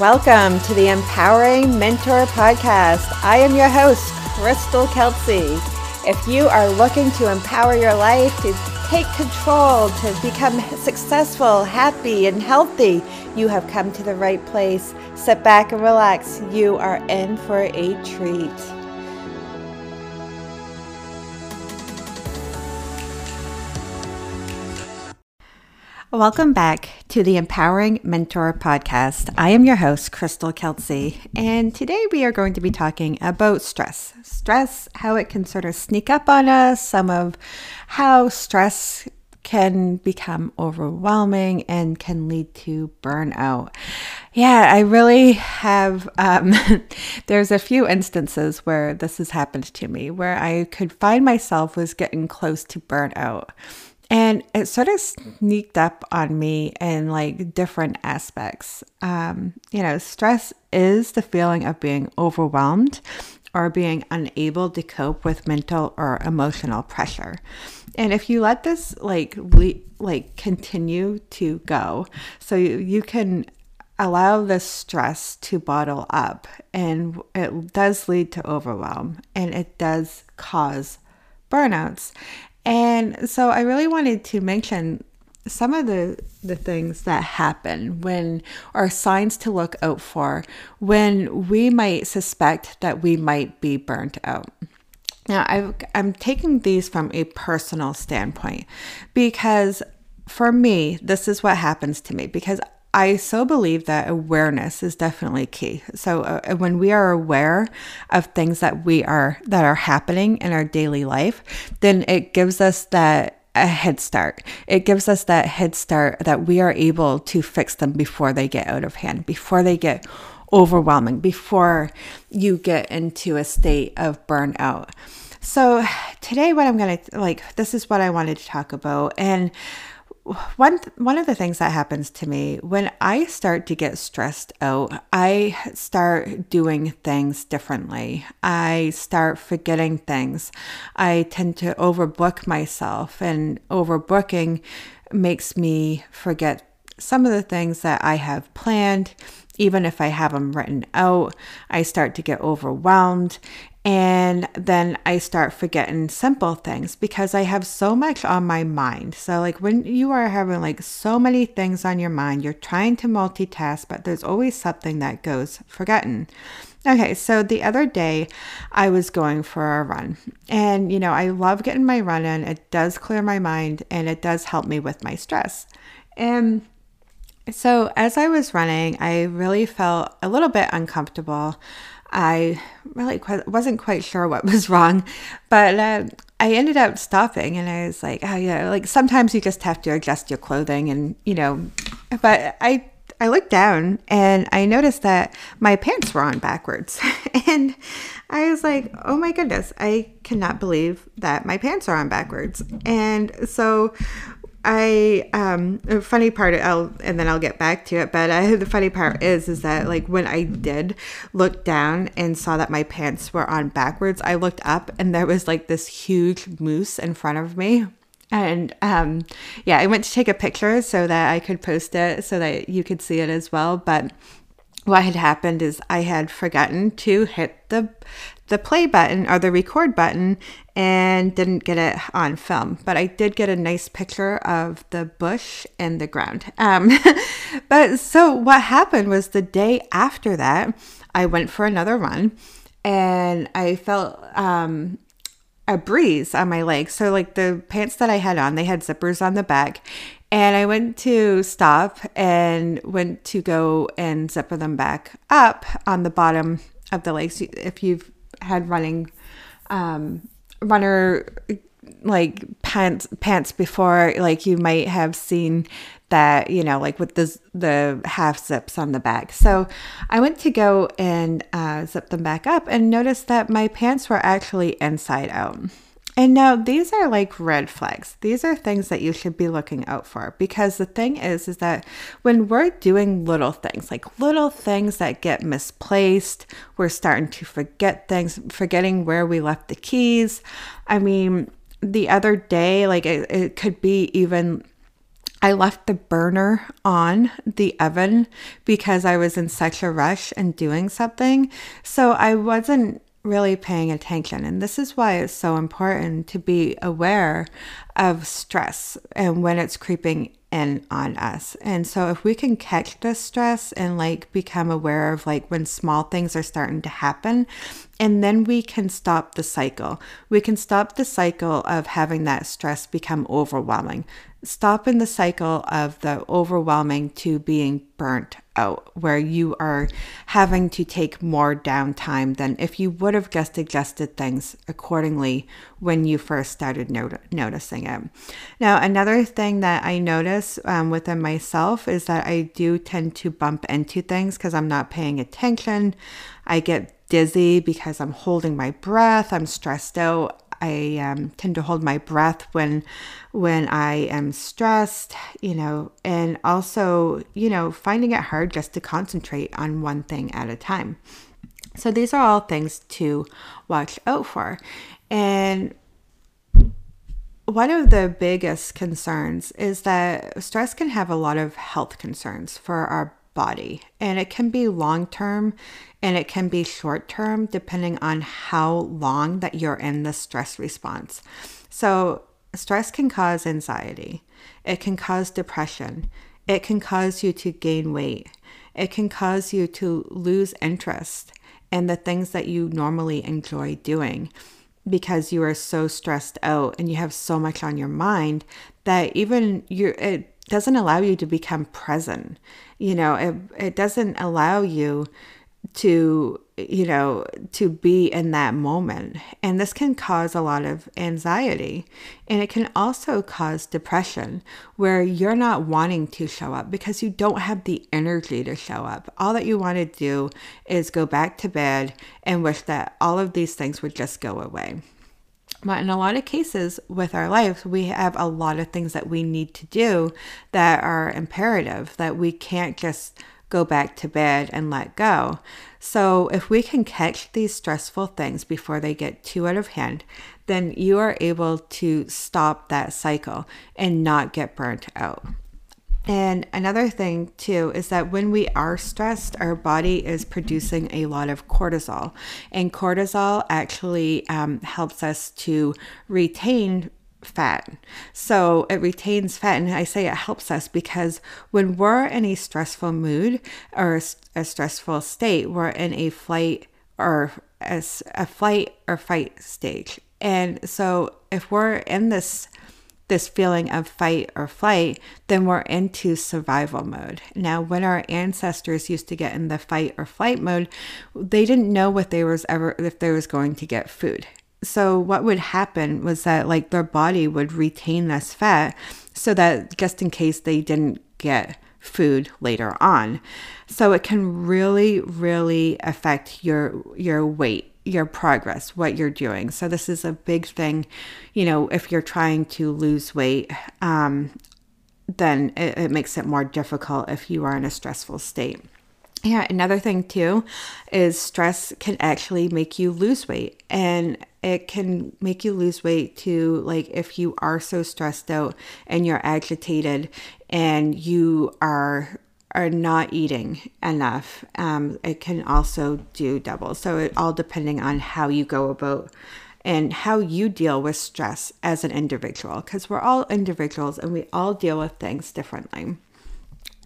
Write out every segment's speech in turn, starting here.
Welcome to the Empowering Mentor Podcast. I am your host, Crystal Kelsey. If you are looking to empower your life, to take control, to become successful, happy, and healthy, you have come to the right place. Sit back and relax. You are in for a treat. Welcome back to the Empowering Mentor podcast. I am your host, Crystal Kelsey, and today we are going to be talking about stress. Stress, how it can sort of sneak up on us, some of how stress can become overwhelming and can lead to burnout. Yeah, I really have. Um, there's a few instances where this has happened to me where I could find myself was getting close to burnout. And it sort of sneaked up on me in like different aspects. Um, you know, stress is the feeling of being overwhelmed or being unable to cope with mental or emotional pressure. And if you let this like le- like continue to go, so you, you can allow this stress to bottle up and it does lead to overwhelm and it does cause burnouts. And so I really wanted to mention some of the the things that happen when are signs to look out for when we might suspect that we might be burnt out. Now, i am taking these from a personal standpoint because for me, this is what happens to me because I so believe that awareness is definitely key. So uh, when we are aware of things that we are that are happening in our daily life, then it gives us that a head start. It gives us that head start that we are able to fix them before they get out of hand, before they get overwhelming, before you get into a state of burnout. So today what I'm going to like this is what I wanted to talk about and one one of the things that happens to me when I start to get stressed out, I start doing things differently. I start forgetting things. I tend to overbook myself, and overbooking makes me forget some of the things that I have planned. Even if I have them written out, I start to get overwhelmed and then I start forgetting simple things because I have so much on my mind. So, like when you are having like so many things on your mind, you're trying to multitask, but there's always something that goes forgotten. Okay, so the other day I was going for a run, and you know, I love getting my run in. It does clear my mind and it does help me with my stress. And so, as I was running, I really felt a little bit uncomfortable. I really wasn't quite sure what was wrong, but uh, I ended up stopping and I was like, oh yeah, like sometimes you just have to adjust your clothing and you know, but I I looked down and I noticed that my pants were on backwards. and I was like, oh my goodness, I cannot believe that my pants are on backwards. And so I um funny part I'll and then I'll get back to it but uh, the funny part is is that like when I did look down and saw that my pants were on backwards I looked up and there was like this huge moose in front of me. And um yeah I went to take a picture so that I could post it so that you could see it as well but what had happened is I had forgotten to hit the the play button or the record button and didn't get it on film, but I did get a nice picture of the bush and the ground. Um, but so what happened was the day after that, I went for another run and I felt um, a breeze on my legs. So, like the pants that I had on, they had zippers on the back. And I went to stop and went to go and zipper them back up on the bottom of the legs. If you've had running um, runner like pants pants before like you might have seen that you know like with the the half zips on the back. So i went to go and uh, zip them back up and noticed that my pants were actually inside out and now these are like red flags. These are things that you should be looking out for because the thing is is that when we're doing little things, like little things that get misplaced, we're starting to forget things, forgetting where we left the keys. I mean, the other day like it, it could be even I left the burner on the oven because I was in such a rush and doing something. So I wasn't really paying attention. And this is why it's so important to be aware of stress and when it's creeping in on us. And so if we can catch this stress and like become aware of like when small things are starting to happen, and then we can stop the cycle. We can stop the cycle of having that stress become overwhelming stop in the cycle of the overwhelming to being burnt out, where you are having to take more downtime than if you would have just adjusted things accordingly when you first started not- noticing it. Now, another thing that I notice um, within myself is that I do tend to bump into things because I'm not paying attention. I get dizzy because I'm holding my breath, I'm stressed out. I um, tend to hold my breath when when I am stressed, you know, and also, you know, finding it hard just to concentrate on one thing at a time. So these are all things to watch out for. And one of the biggest concerns is that stress can have a lot of health concerns for our body, and it can be long term and it can be short term depending on how long that you're in the stress response. So, stress can cause anxiety, it can cause depression, it can cause you to gain weight, it can cause you to lose interest in the things that you normally enjoy doing because you are so stressed out and you have so much on your mind that even you it doesn't allow you to become present. You know, it it doesn't allow you to you know to be in that moment. And this can cause a lot of anxiety. And it can also cause depression where you're not wanting to show up because you don't have the energy to show up. All that you want to do is go back to bed and wish that all of these things would just go away but in a lot of cases with our lives, we have a lot of things that we need to do that are imperative, that we can't just go back to bed and let go. So, if we can catch these stressful things before they get too out of hand, then you are able to stop that cycle and not get burnt out. And another thing, too, is that when we are stressed, our body is producing a lot of cortisol. And cortisol actually um, helps us to retain fat. So it retains fat. And I say it helps us because when we're in a stressful mood or a stressful state, we're in a flight or a, a flight or fight stage. And so if we're in this this feeling of fight or flight, then we're into survival mode. Now, when our ancestors used to get in the fight or flight mode, they didn't know what they was ever if they was going to get food. So what would happen was that like their body would retain this fat so that just in case they didn't get food later on. So it can really really affect your your weight your progress what you're doing. So this is a big thing you know if you're trying to lose weight um, then it, it makes it more difficult if you are in a stressful state. Yeah, another thing too is stress can actually make you lose weight and it can make you lose weight too like if you are so stressed out and you're agitated and you are are not eating enough um, it can also do double. So it all depending on how you go about and how you deal with stress as an individual because we're all individuals and we all deal with things differently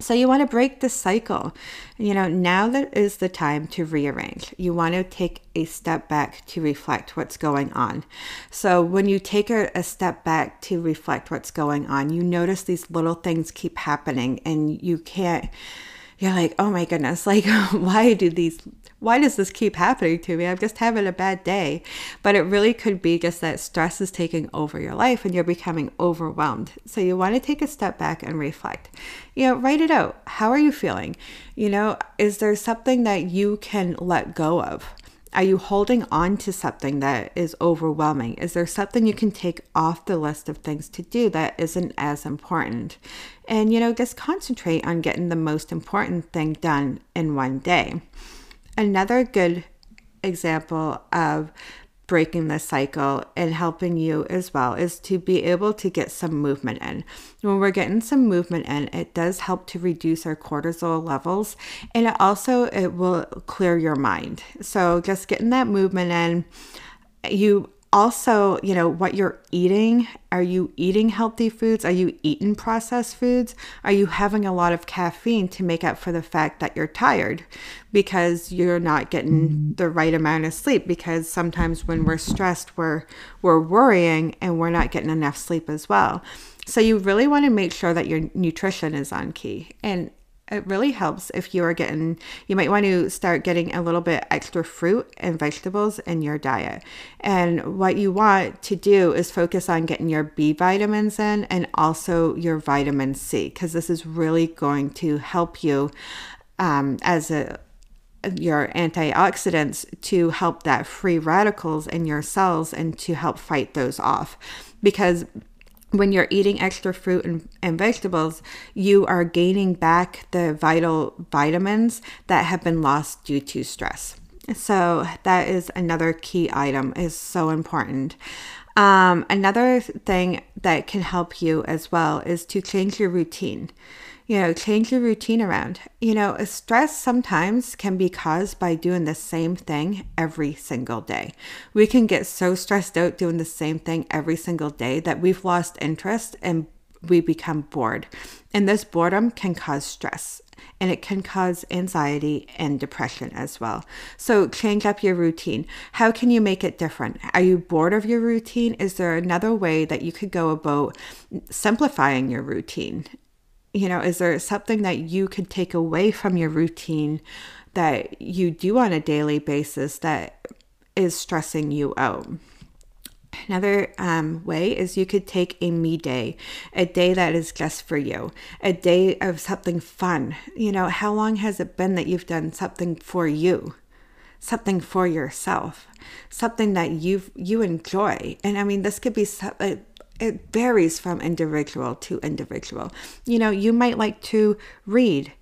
so you want to break the cycle. You know, now that is the time to rearrange. You want to take a step back to reflect what's going on. So when you take a, a, step back to reflect what's going on, you notice these little things keep happening and you can't you're like, "Oh my goodness, like why do these why does this keep happening to me? I'm just having a bad day. But it really could be just that stress is taking over your life and you're becoming overwhelmed. So you want to take a step back and reflect. You know, write it out. How are you feeling? You know, is there something that you can let go of? Are you holding on to something that is overwhelming? Is there something you can take off the list of things to do that isn't as important? And, you know, just concentrate on getting the most important thing done in one day. Another good example of breaking the cycle and helping you as well is to be able to get some movement in. When we're getting some movement in, it does help to reduce our cortisol levels and it also it will clear your mind. So just getting that movement in, you also, you know, what you're eating. Are you eating healthy foods? Are you eating processed foods? Are you having a lot of caffeine to make up for the fact that you're tired because you're not getting the right amount of sleep? Because sometimes when we're stressed, we're we're worrying and we're not getting enough sleep as well. So you really want to make sure that your nutrition is on key. And it really helps if you are getting you might want to start getting a little bit extra fruit and vegetables in your diet. And what you want to do is focus on getting your b vitamins in and also your vitamin c because this is really going to help you um, as a your antioxidants to help that free radicals in your cells and to help fight those off. Because when you're eating extra fruit and, and, vegetables, you are gaining back the vital vitamins that have been lost due to stress. So that is another key item is so important. Um, another thing that can help you as well is to change your routine you know, change your routine around. You know, stress sometimes can be caused by doing the same thing every single day. We can get so stressed out doing the same thing every single day that we've lost interest and we become bored. And this boredom can cause stress and it can cause anxiety and depression as well. So, change up your routine. How can you make it different? Are you bored of your routine? Is there another way that you could go about simplifying your routine? You know, is there something that you could take away from your routine that you do on a daily basis that is stressing you out? Another um, way is you could take a me day, a day that is just for you, a day of something fun. You know, how long has it been that you've done something for you, something for yourself, something that you you enjoy? And I mean, this could be it varies from individual to individual. You know, you might like to read.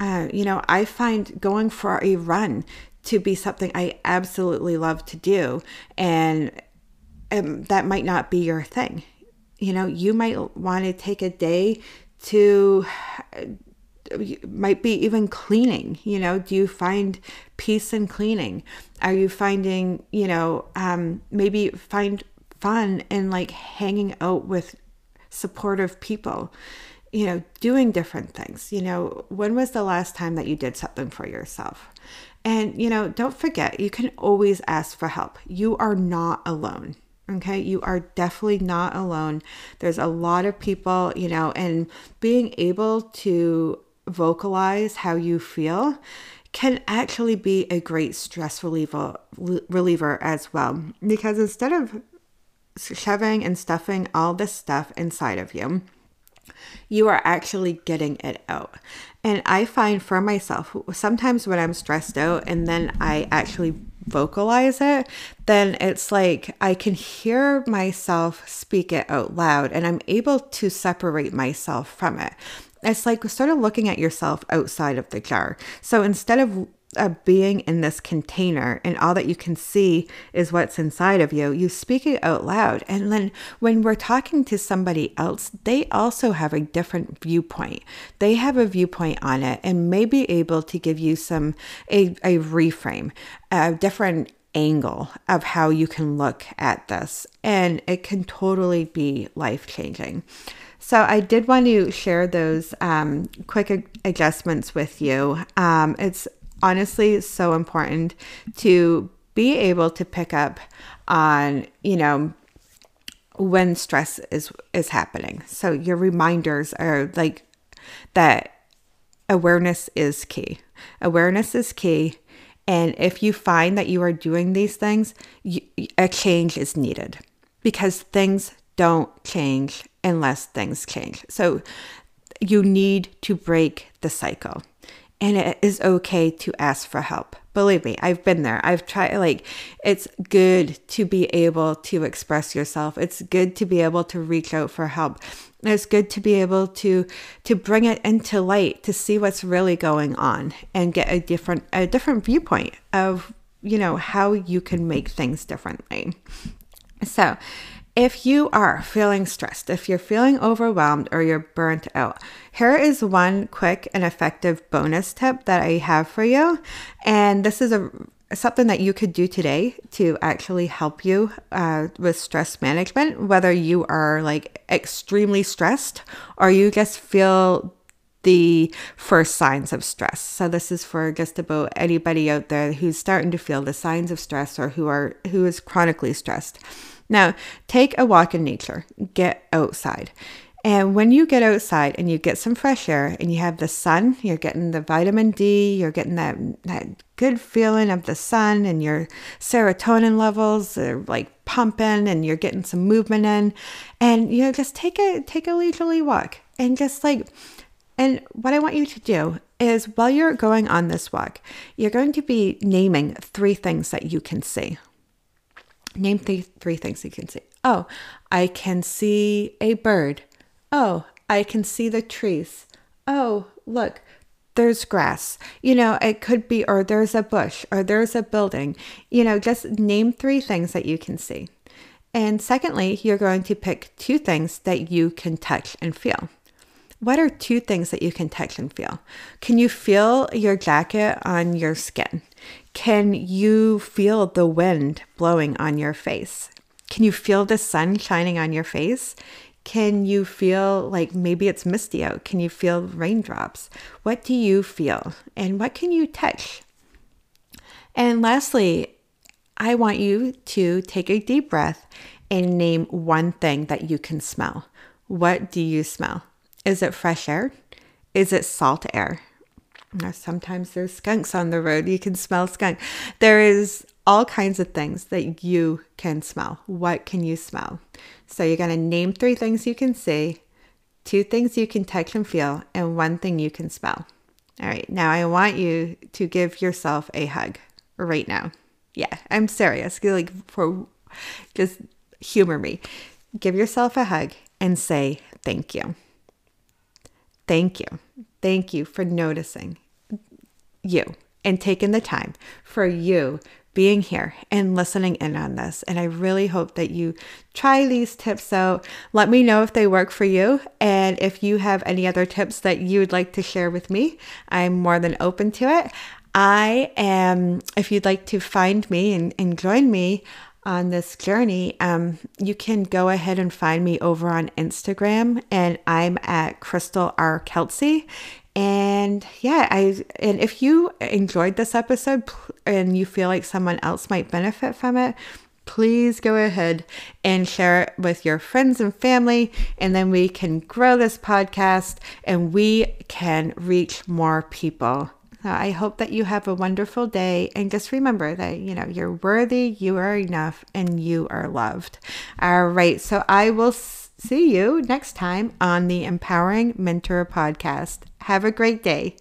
Uh, you know, I find going for a run to be something I absolutely love to do, and um, that might not be your thing. You know, you might want to take a day to might be even cleaning you know do you find peace in cleaning are you finding you know um, maybe find fun and like hanging out with supportive people, you know, doing different things. You know, when was the last time that you did something for yourself? And, you know, don't forget, you can always ask for help. You are not alone. Okay, you are definitely not alone. There's a lot of people, you know, and being able to vocalize how you feel can actually be a great stress reliever reliever as well because instead of shoving and stuffing all this stuff inside of you, you are actually getting it out. And I find for myself, sometimes when I'm stressed out and then I actually vocalize it, then it's like I can hear myself speak it out loud and I'm able to separate myself from it. It's like sort of looking at yourself outside of the jar. So instead of a being in this container and all that you can see is what's inside of you, you speak it out loud. And then when we're talking to somebody else, they also have a different viewpoint. They have a viewpoint on it and may be able to give you some, a, a reframe, a different angle of how you can look at this. And it can totally be life changing. So I did want to share those um, quick adjustments with you. Um, it's honestly so important to be able to pick up on, you know, when stress is is happening. So your reminders are like that awareness is key. Awareness is key. And if you find that you are doing these things, you, a change is needed because things don't change unless things change. So you need to break the cycle and it is okay to ask for help. Believe me, I've been there. I've tried, like, it's good to be able to express yourself. It's good to be able to reach out for help. It's good to be able to to bring it into light to see what's really going on and get a different a different viewpoint of you know, how you can make things differently. So, if you are feeling stressed, if you're feeling overwhelmed or you're burnt out, here is one quick and effective bonus tip that I have for you. And this is a something that you could do today to actually help you uh, with stress management, whether you are like extremely stressed or you just feel the first signs of stress. So this is for just about anybody out there who's starting to feel the signs of stress or who are who is chronically stressed. Now, take a walk in nature. Get outside. And when you get outside and you get some fresh air and you have the sun, you're getting the vitamin D, you're getting that, that good feeling of the sun and your serotonin levels are like pumping and you're getting some movement in. And you know, just take a take a leisurely walk and just like and what I want you to do is while you're going on this walk, you're going to be naming three things that you can see. Name three, three things you can see. Oh, I can see a bird. Oh, I can see the trees. Oh, look, there's grass. You know, it could be, or there's a bush, or there's a building. You know, just name three things that you can see. And secondly, you're going to pick two things that you can touch and feel. What are two things that you can touch and feel? Can you feel your jacket on your skin? Can you feel the wind blowing on your face? Can you feel the sun shining on your face? Can you feel like maybe it's misty out? Can you feel raindrops? What do you feel? And what can you touch? And lastly, I want you to take a deep breath and name one thing that you can smell. What do you smell? Is it fresh air? Is it salt air? Sometimes there's skunks on the road. You can smell skunk. There is all kinds of things that you can smell. What can you smell? So you're going to name three things you can see, two things you can touch and feel, and one thing you can smell. All right. Now I want you to give yourself a hug right now. Yeah, I'm serious. Like for just humor me. Give yourself a hug and say thank you. Thank you. Thank you for noticing you and taking the time for you being here and listening in on this. And I really hope that you try these tips out. Let me know if they work for you. And if you have any other tips that you would like to share with me, I'm more than open to it. I am, if you'd like to find me and, and join me on this journey, um, you can go ahead and find me over on Instagram, and I'm at Crystal R. Kelsey. And yeah, I and if you enjoyed this episode and you feel like someone else might benefit from it, please go ahead and share it with your friends and family, and then we can grow this podcast and we can reach more people. So I hope that you have a wonderful day and just remember that, you know, you're worthy, you are enough, and you are loved. All right. So I will see you next time on the Empowering Mentor podcast. Have a great day.